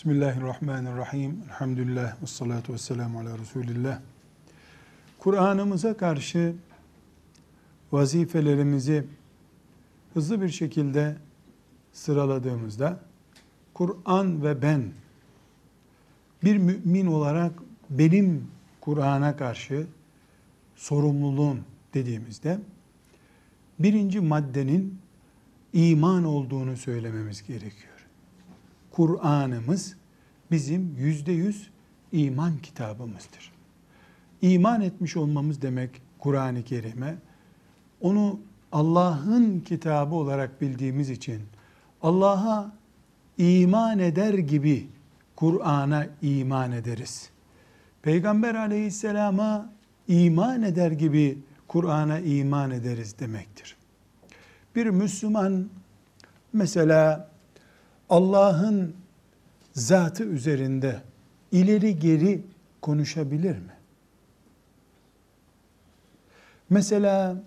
Bismillahirrahmanirrahim. Elhamdülillah ve salatu ve selamu ala Resulillah. Kur'an'ımıza karşı vazifelerimizi hızlı bir şekilde sıraladığımızda Kur'an ve ben bir mümin olarak benim Kur'an'a karşı sorumluluğum dediğimizde birinci maddenin iman olduğunu söylememiz gerekiyor. Kur'an'ımız bizim yüzde yüz iman kitabımızdır. İman etmiş olmamız demek Kur'an-ı Kerim'e, onu Allah'ın kitabı olarak bildiğimiz için Allah'a iman eder gibi Kur'an'a iman ederiz. Peygamber aleyhisselama iman eder gibi Kur'an'a iman ederiz demektir. Bir Müslüman mesela Allah'ın zatı üzerinde ileri geri konuşabilir mi? Mesela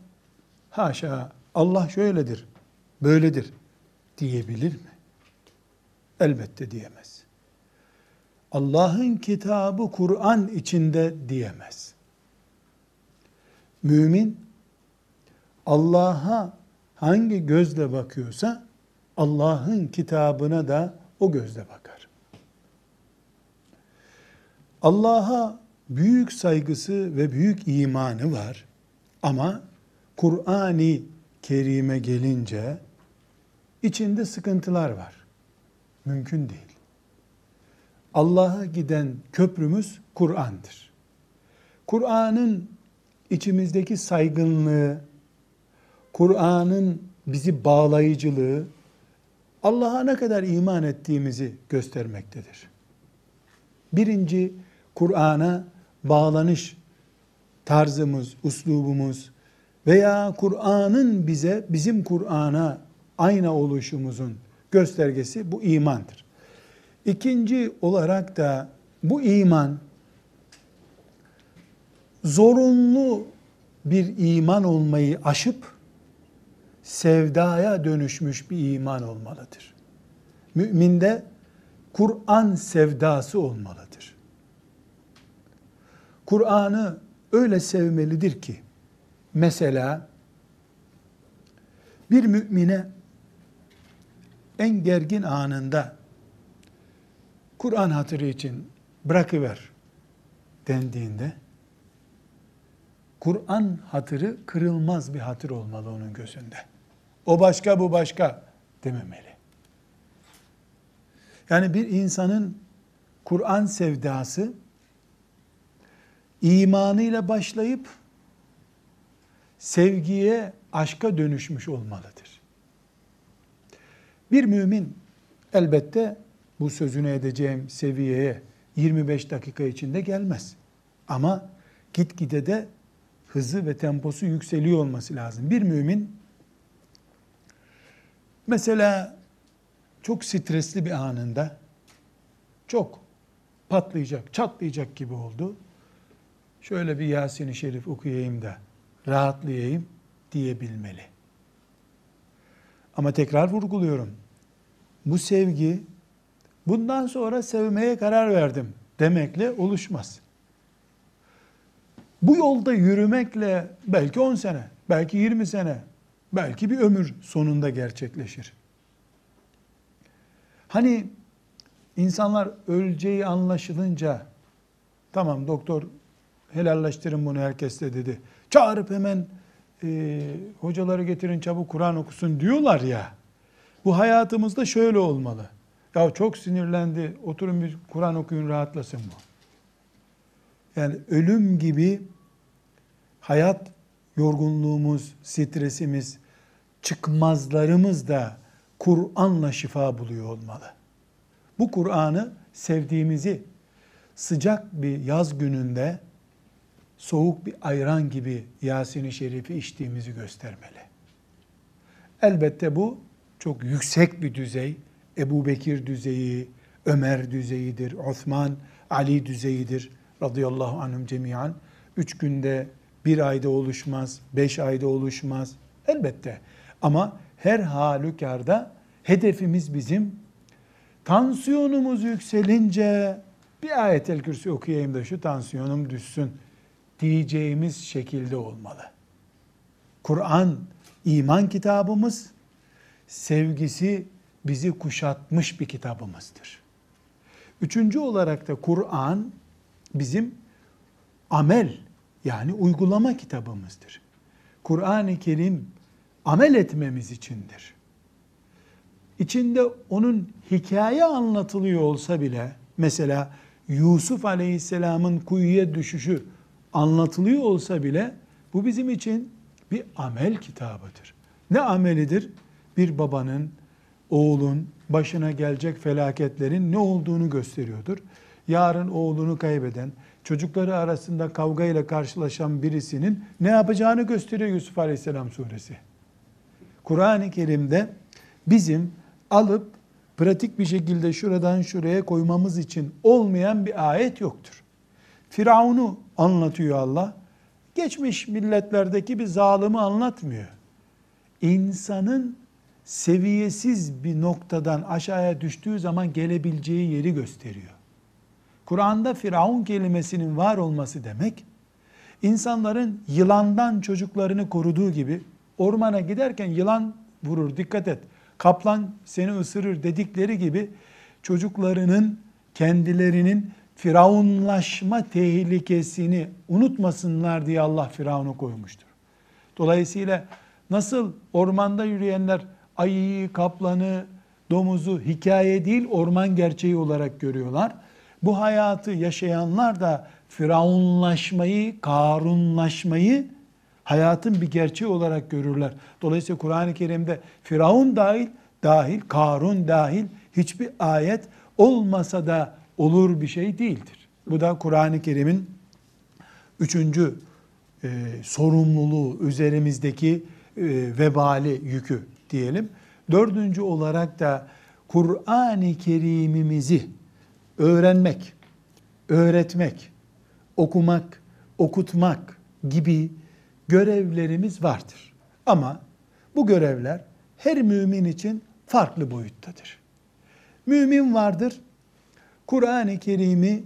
haşa Allah şöyledir, böyledir diyebilir mi? Elbette diyemez. Allah'ın kitabı Kur'an içinde diyemez. Mümin Allah'a hangi gözle bakıyorsa Allah'ın kitabına da o gözle bakar. Allah'a büyük saygısı ve büyük imanı var ama Kur'an-ı Kerim'e gelince içinde sıkıntılar var. Mümkün değil. Allah'a giden köprümüz Kur'an'dır. Kur'an'ın içimizdeki saygınlığı, Kur'an'ın bizi bağlayıcılığı Allah'a ne kadar iman ettiğimizi göstermektedir. Birinci, Kur'an'a bağlanış tarzımız, uslubumuz veya Kur'an'ın bize, bizim Kur'an'a ayna oluşumuzun göstergesi bu imandır. İkinci olarak da bu iman zorunlu bir iman olmayı aşıp sevdaya dönüşmüş bir iman olmalıdır. Müminde Kur'an sevdası olmalıdır. Kur'an'ı öyle sevmelidir ki mesela bir mümine en gergin anında Kur'an hatırı için bırakıver dendiğinde Kur'an hatırı kırılmaz bir hatır olmalı onun gözünde. O başka bu başka dememeli. Yani bir insanın Kur'an sevdası imanıyla başlayıp sevgiye, aşka dönüşmüş olmalıdır. Bir mümin elbette bu sözünü edeceğim seviyeye 25 dakika içinde gelmez. Ama gitgide de hızı ve temposu yükseliyor olması lazım. Bir mümin mesela çok stresli bir anında çok patlayacak, çatlayacak gibi oldu. Şöyle bir Yasin-i Şerif okuyayım da rahatlayayım diyebilmeli. Ama tekrar vurguluyorum. Bu sevgi bundan sonra sevmeye karar verdim demekle oluşmaz. Bu yolda yürümekle belki 10 sene, belki 20 sene, belki bir ömür sonunda gerçekleşir. Hani insanlar öleceği anlaşılınca tamam doktor helallaştırın bunu herkesle dedi. Çağırıp hemen e, hocaları getirin çabuk Kur'an okusun diyorlar ya. Bu hayatımızda şöyle olmalı. Ya çok sinirlendi oturun bir Kur'an okuyun rahatlasın bu. Yani ölüm gibi hayat yorgunluğumuz, stresimiz, çıkmazlarımız da Kur'an'la şifa buluyor olmalı. Bu Kur'an'ı sevdiğimizi sıcak bir yaz gününde soğuk bir ayran gibi Yasin-i Şerif'i içtiğimizi göstermeli. Elbette bu çok yüksek bir düzey. Ebu Bekir düzeyi, Ömer düzeyidir, Osman, Ali düzeyidir radıyallahu anhum cemiyan. Üç günde bir ayda oluşmaz, beş ayda oluşmaz. Elbette. Ama her halükarda hedefimiz bizim Tansiyonumuz yükselince bir ayetel kürsü okuyayım da şu tansiyonum düşsün diyeceğimiz şekilde olmalı. Kur'an iman kitabımız, sevgisi bizi kuşatmış bir kitabımızdır. Üçüncü olarak da Kur'an bizim amel yani uygulama kitabımızdır. Kur'an-ı Kerim amel etmemiz içindir. İçinde onun hikaye anlatılıyor olsa bile mesela Yusuf Aleyhisselam'ın kuyuya düşüşü anlatılıyor olsa bile bu bizim için bir amel kitabıdır. Ne amelidir? Bir babanın, oğlun başına gelecek felaketlerin ne olduğunu gösteriyordur. Yarın oğlunu kaybeden, çocukları arasında kavga ile karşılaşan birisinin ne yapacağını gösteriyor Yusuf Aleyhisselam suresi. Kur'an-ı Kerim'de bizim alıp pratik bir şekilde şuradan şuraya koymamız için olmayan bir ayet yoktur. Firavun'u anlatıyor Allah. Geçmiş milletlerdeki bir zalimi anlatmıyor. İnsanın seviyesiz bir noktadan aşağıya düştüğü zaman gelebileceği yeri gösteriyor. Kur'an'da Firavun kelimesinin var olması demek, insanların yılandan çocuklarını koruduğu gibi ormana giderken yılan vurur dikkat et, kaplan seni ısırır dedikleri gibi çocuklarının kendilerinin firavunlaşma tehlikesini unutmasınlar diye Allah Firavun'u koymuştur. Dolayısıyla nasıl ormanda yürüyenler ayıyı, kaplanı, domuzu hikaye değil orman gerçeği olarak görüyorlar. Bu hayatı yaşayanlar da firavunlaşmayı, karunlaşmayı hayatın bir gerçeği olarak görürler. Dolayısıyla Kur'an-ı Kerim'de Firavun dahil, dahil, Karun dahil hiçbir ayet olmasa da olur bir şey değildir. Bu da Kur'an-ı Kerim'in üçüncü e, sorumluluğu, üzerimizdeki e, vebali yükü diyelim. Dördüncü olarak da Kur'an-ı Kerim'imizi öğrenmek, öğretmek, okumak, okutmak gibi görevlerimiz vardır. Ama bu görevler her mümin için farklı boyuttadır. Mümin vardır, Kur'an-ı Kerim'i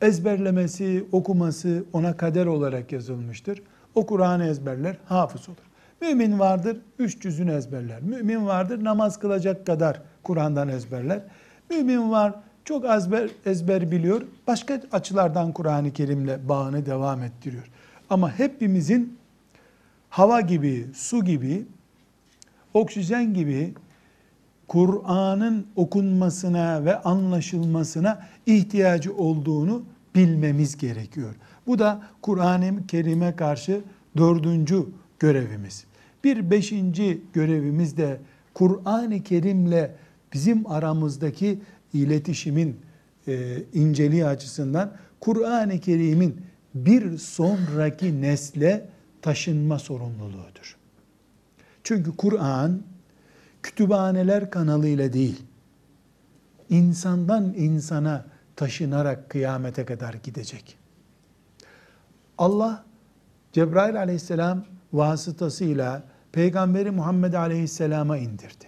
ezberlemesi, okuması ona kader olarak yazılmıştır. O Kur'an'ı ezberler, hafız olur. Mümin vardır, üç cüzünü ezberler. Mümin vardır, namaz kılacak kadar Kur'an'dan ezberler. Mümin var, çok ezber, ezber biliyor. Başka açılardan Kur'an-ı Kerim'le bağını devam ettiriyor. Ama hepimizin hava gibi, su gibi, oksijen gibi Kur'an'ın okunmasına ve anlaşılmasına ihtiyacı olduğunu bilmemiz gerekiyor. Bu da Kur'an-ı Kerim'e karşı dördüncü görevimiz. Bir beşinci görevimiz de Kur'an-ı Kerim'le bizim aramızdaki iletişimin e, inceliği açısından Kur'an-ı Kerim'in bir sonraki nesle taşınma sorumluluğudur. Çünkü Kur'an kütüphaneler kanalıyla değil, insandan insana taşınarak kıyamete kadar gidecek. Allah Cebrail aleyhisselam vasıtasıyla Peygamberi Muhammed aleyhisselama indirdi.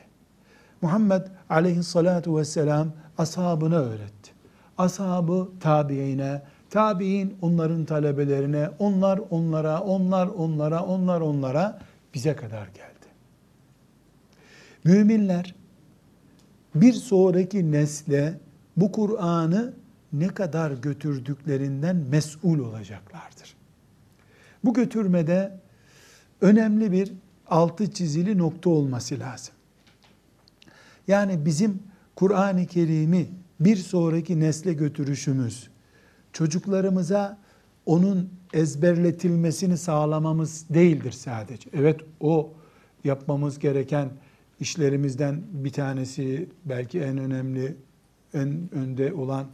Muhammed aleyhissalatu vesselam ashabına öğretti. Ashabı tabiine, tabi'in onların talebelerine, onlar onlara, onlar onlara, onlar onlara bize kadar geldi. Müminler bir sonraki nesle bu Kur'an'ı ne kadar götürdüklerinden mesul olacaklardır. Bu götürmede önemli bir altı çizili nokta olması lazım. Yani bizim Kur'an-ı Kerim'i bir sonraki nesle götürüşümüz, çocuklarımıza onun ezberletilmesini sağlamamız değildir sadece. Evet o yapmamız gereken işlerimizden bir tanesi belki en önemli, en önde olan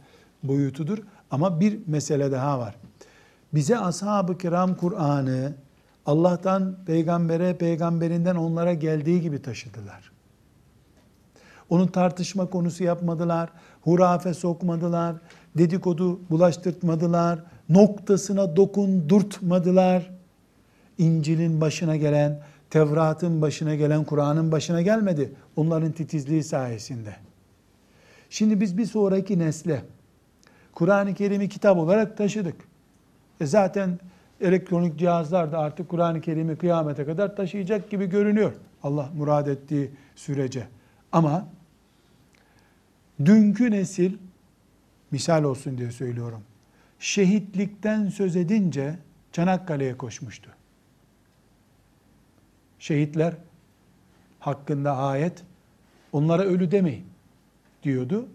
boyutudur. Ama bir mesele daha var. Bize ashab-ı kiram Kur'an'ı Allah'tan peygambere, peygamberinden onlara geldiği gibi taşıdılar. Onu tartışma konusu yapmadılar, hurafe sokmadılar, dedikodu bulaştırtmadılar, noktasına dokundurtmadılar. İncil'in başına gelen, Tevrat'ın başına gelen, Kur'an'ın başına gelmedi. Onların titizliği sayesinde. Şimdi biz bir sonraki nesle Kur'an-ı Kerim'i kitap olarak taşıdık. E zaten elektronik cihazlar da artık Kur'an-ı Kerim'i kıyamete kadar taşıyacak gibi görünüyor. Allah murad ettiği sürece. Ama dünkü nesil misal olsun diye söylüyorum. Şehitlikten söz edince Çanakkale'ye koşmuştu. Şehitler hakkında ayet onlara ölü demeyin diyordu.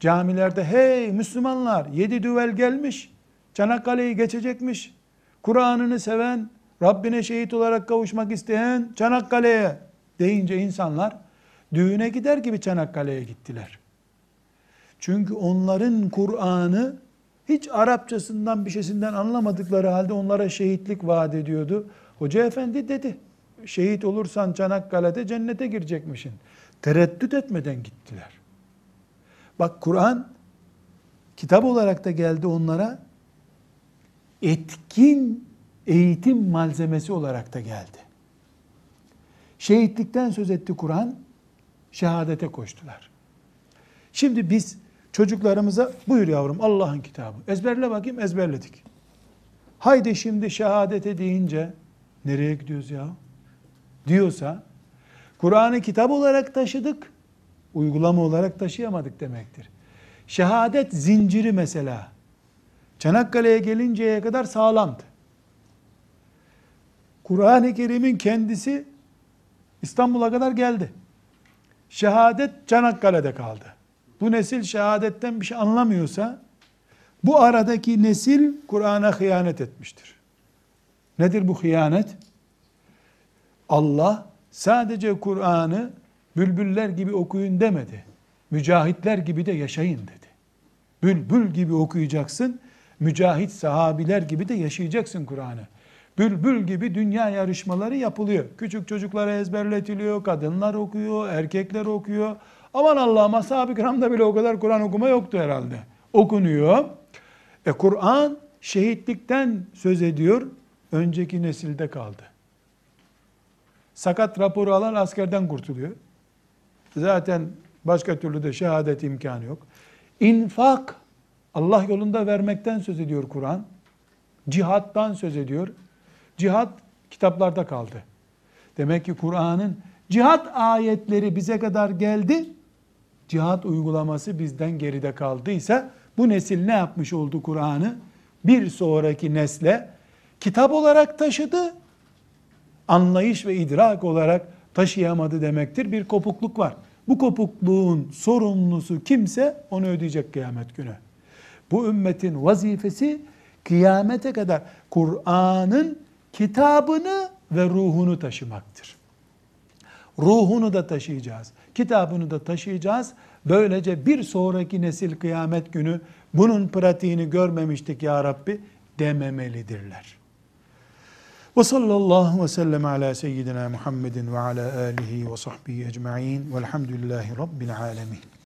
Camilerde hey Müslümanlar yedi düvel gelmiş. Çanakkale'yi geçecekmiş. Kur'an'ını seven, Rabbine şehit olarak kavuşmak isteyen Çanakkale'ye deyince insanlar düğüne gider gibi Çanakkale'ye gittiler. Çünkü onların Kur'an'ı hiç Arapçasından bir şeysinden anlamadıkları halde onlara şehitlik vaat ediyordu. Hoca efendi dedi, şehit olursan Çanakkale'de cennete girecekmişsin. Tereddüt etmeden gittiler. Bak Kur'an kitap olarak da geldi onlara. Etkin eğitim malzemesi olarak da geldi. Şehitlikten söz etti Kur'an, şehadete koştular. Şimdi biz çocuklarımıza buyur yavrum Allah'ın kitabı. Ezberle bakayım ezberledik. Haydi şimdi şehadete deyince nereye gidiyoruz ya? Diyorsa Kur'an'ı kitap olarak taşıdık, uygulama olarak taşıyamadık demektir. Şehadet zinciri mesela Çanakkale'ye gelinceye kadar sağlamdı. Kur'an-ı Kerim'in kendisi İstanbul'a kadar geldi. Şehadet Çanakkale'de kaldı. Bu nesil şehadetten bir şey anlamıyorsa bu aradaki nesil Kur'an'a hıyanet etmiştir. Nedir bu hıyanet? Allah sadece Kur'an'ı bülbüller gibi okuyun demedi. Mücahitler gibi de yaşayın dedi. Bülbül gibi okuyacaksın, mücahit sahabiler gibi de yaşayacaksın Kur'an'ı. Bülbül gibi dünya yarışmaları yapılıyor. Küçük çocuklara ezberletiliyor, kadınlar okuyor, erkekler okuyor. Aman Allah'ım ashab-ı kiramda bile o kadar Kur'an okuma yoktu herhalde. Okunuyor. E Kur'an şehitlikten söz ediyor. Önceki nesilde kaldı. Sakat raporu alan askerden kurtuluyor. Zaten başka türlü de şehadet imkanı yok. İnfak, Allah yolunda vermekten söz ediyor Kur'an. Cihattan söz ediyor. Cihat kitaplarda kaldı. Demek ki Kur'an'ın cihat ayetleri bize kadar geldi. Cihat uygulaması bizden geride kaldıysa bu nesil ne yapmış oldu Kur'an'ı? Bir sonraki nesle kitap olarak taşıdı. Anlayış ve idrak olarak taşıyamadı demektir. Bir kopukluk var. Bu kopukluğun sorumlusu kimse onu ödeyecek kıyamet günü. Bu ümmetin vazifesi kıyamete kadar Kur'an'ın kitabını ve ruhunu taşımaktır. Ruhunu da taşıyacağız. Kitabını da taşıyacağız. Böylece bir sonraki nesil kıyamet günü bunun pratiğini görmemiştik ya Rabbi dememelidirler. Ve sallallahu ve sellem ala seyyidina Muhammedin ve ala alihi ve sahbihi ecma'in velhamdülillahi rabbil alemin.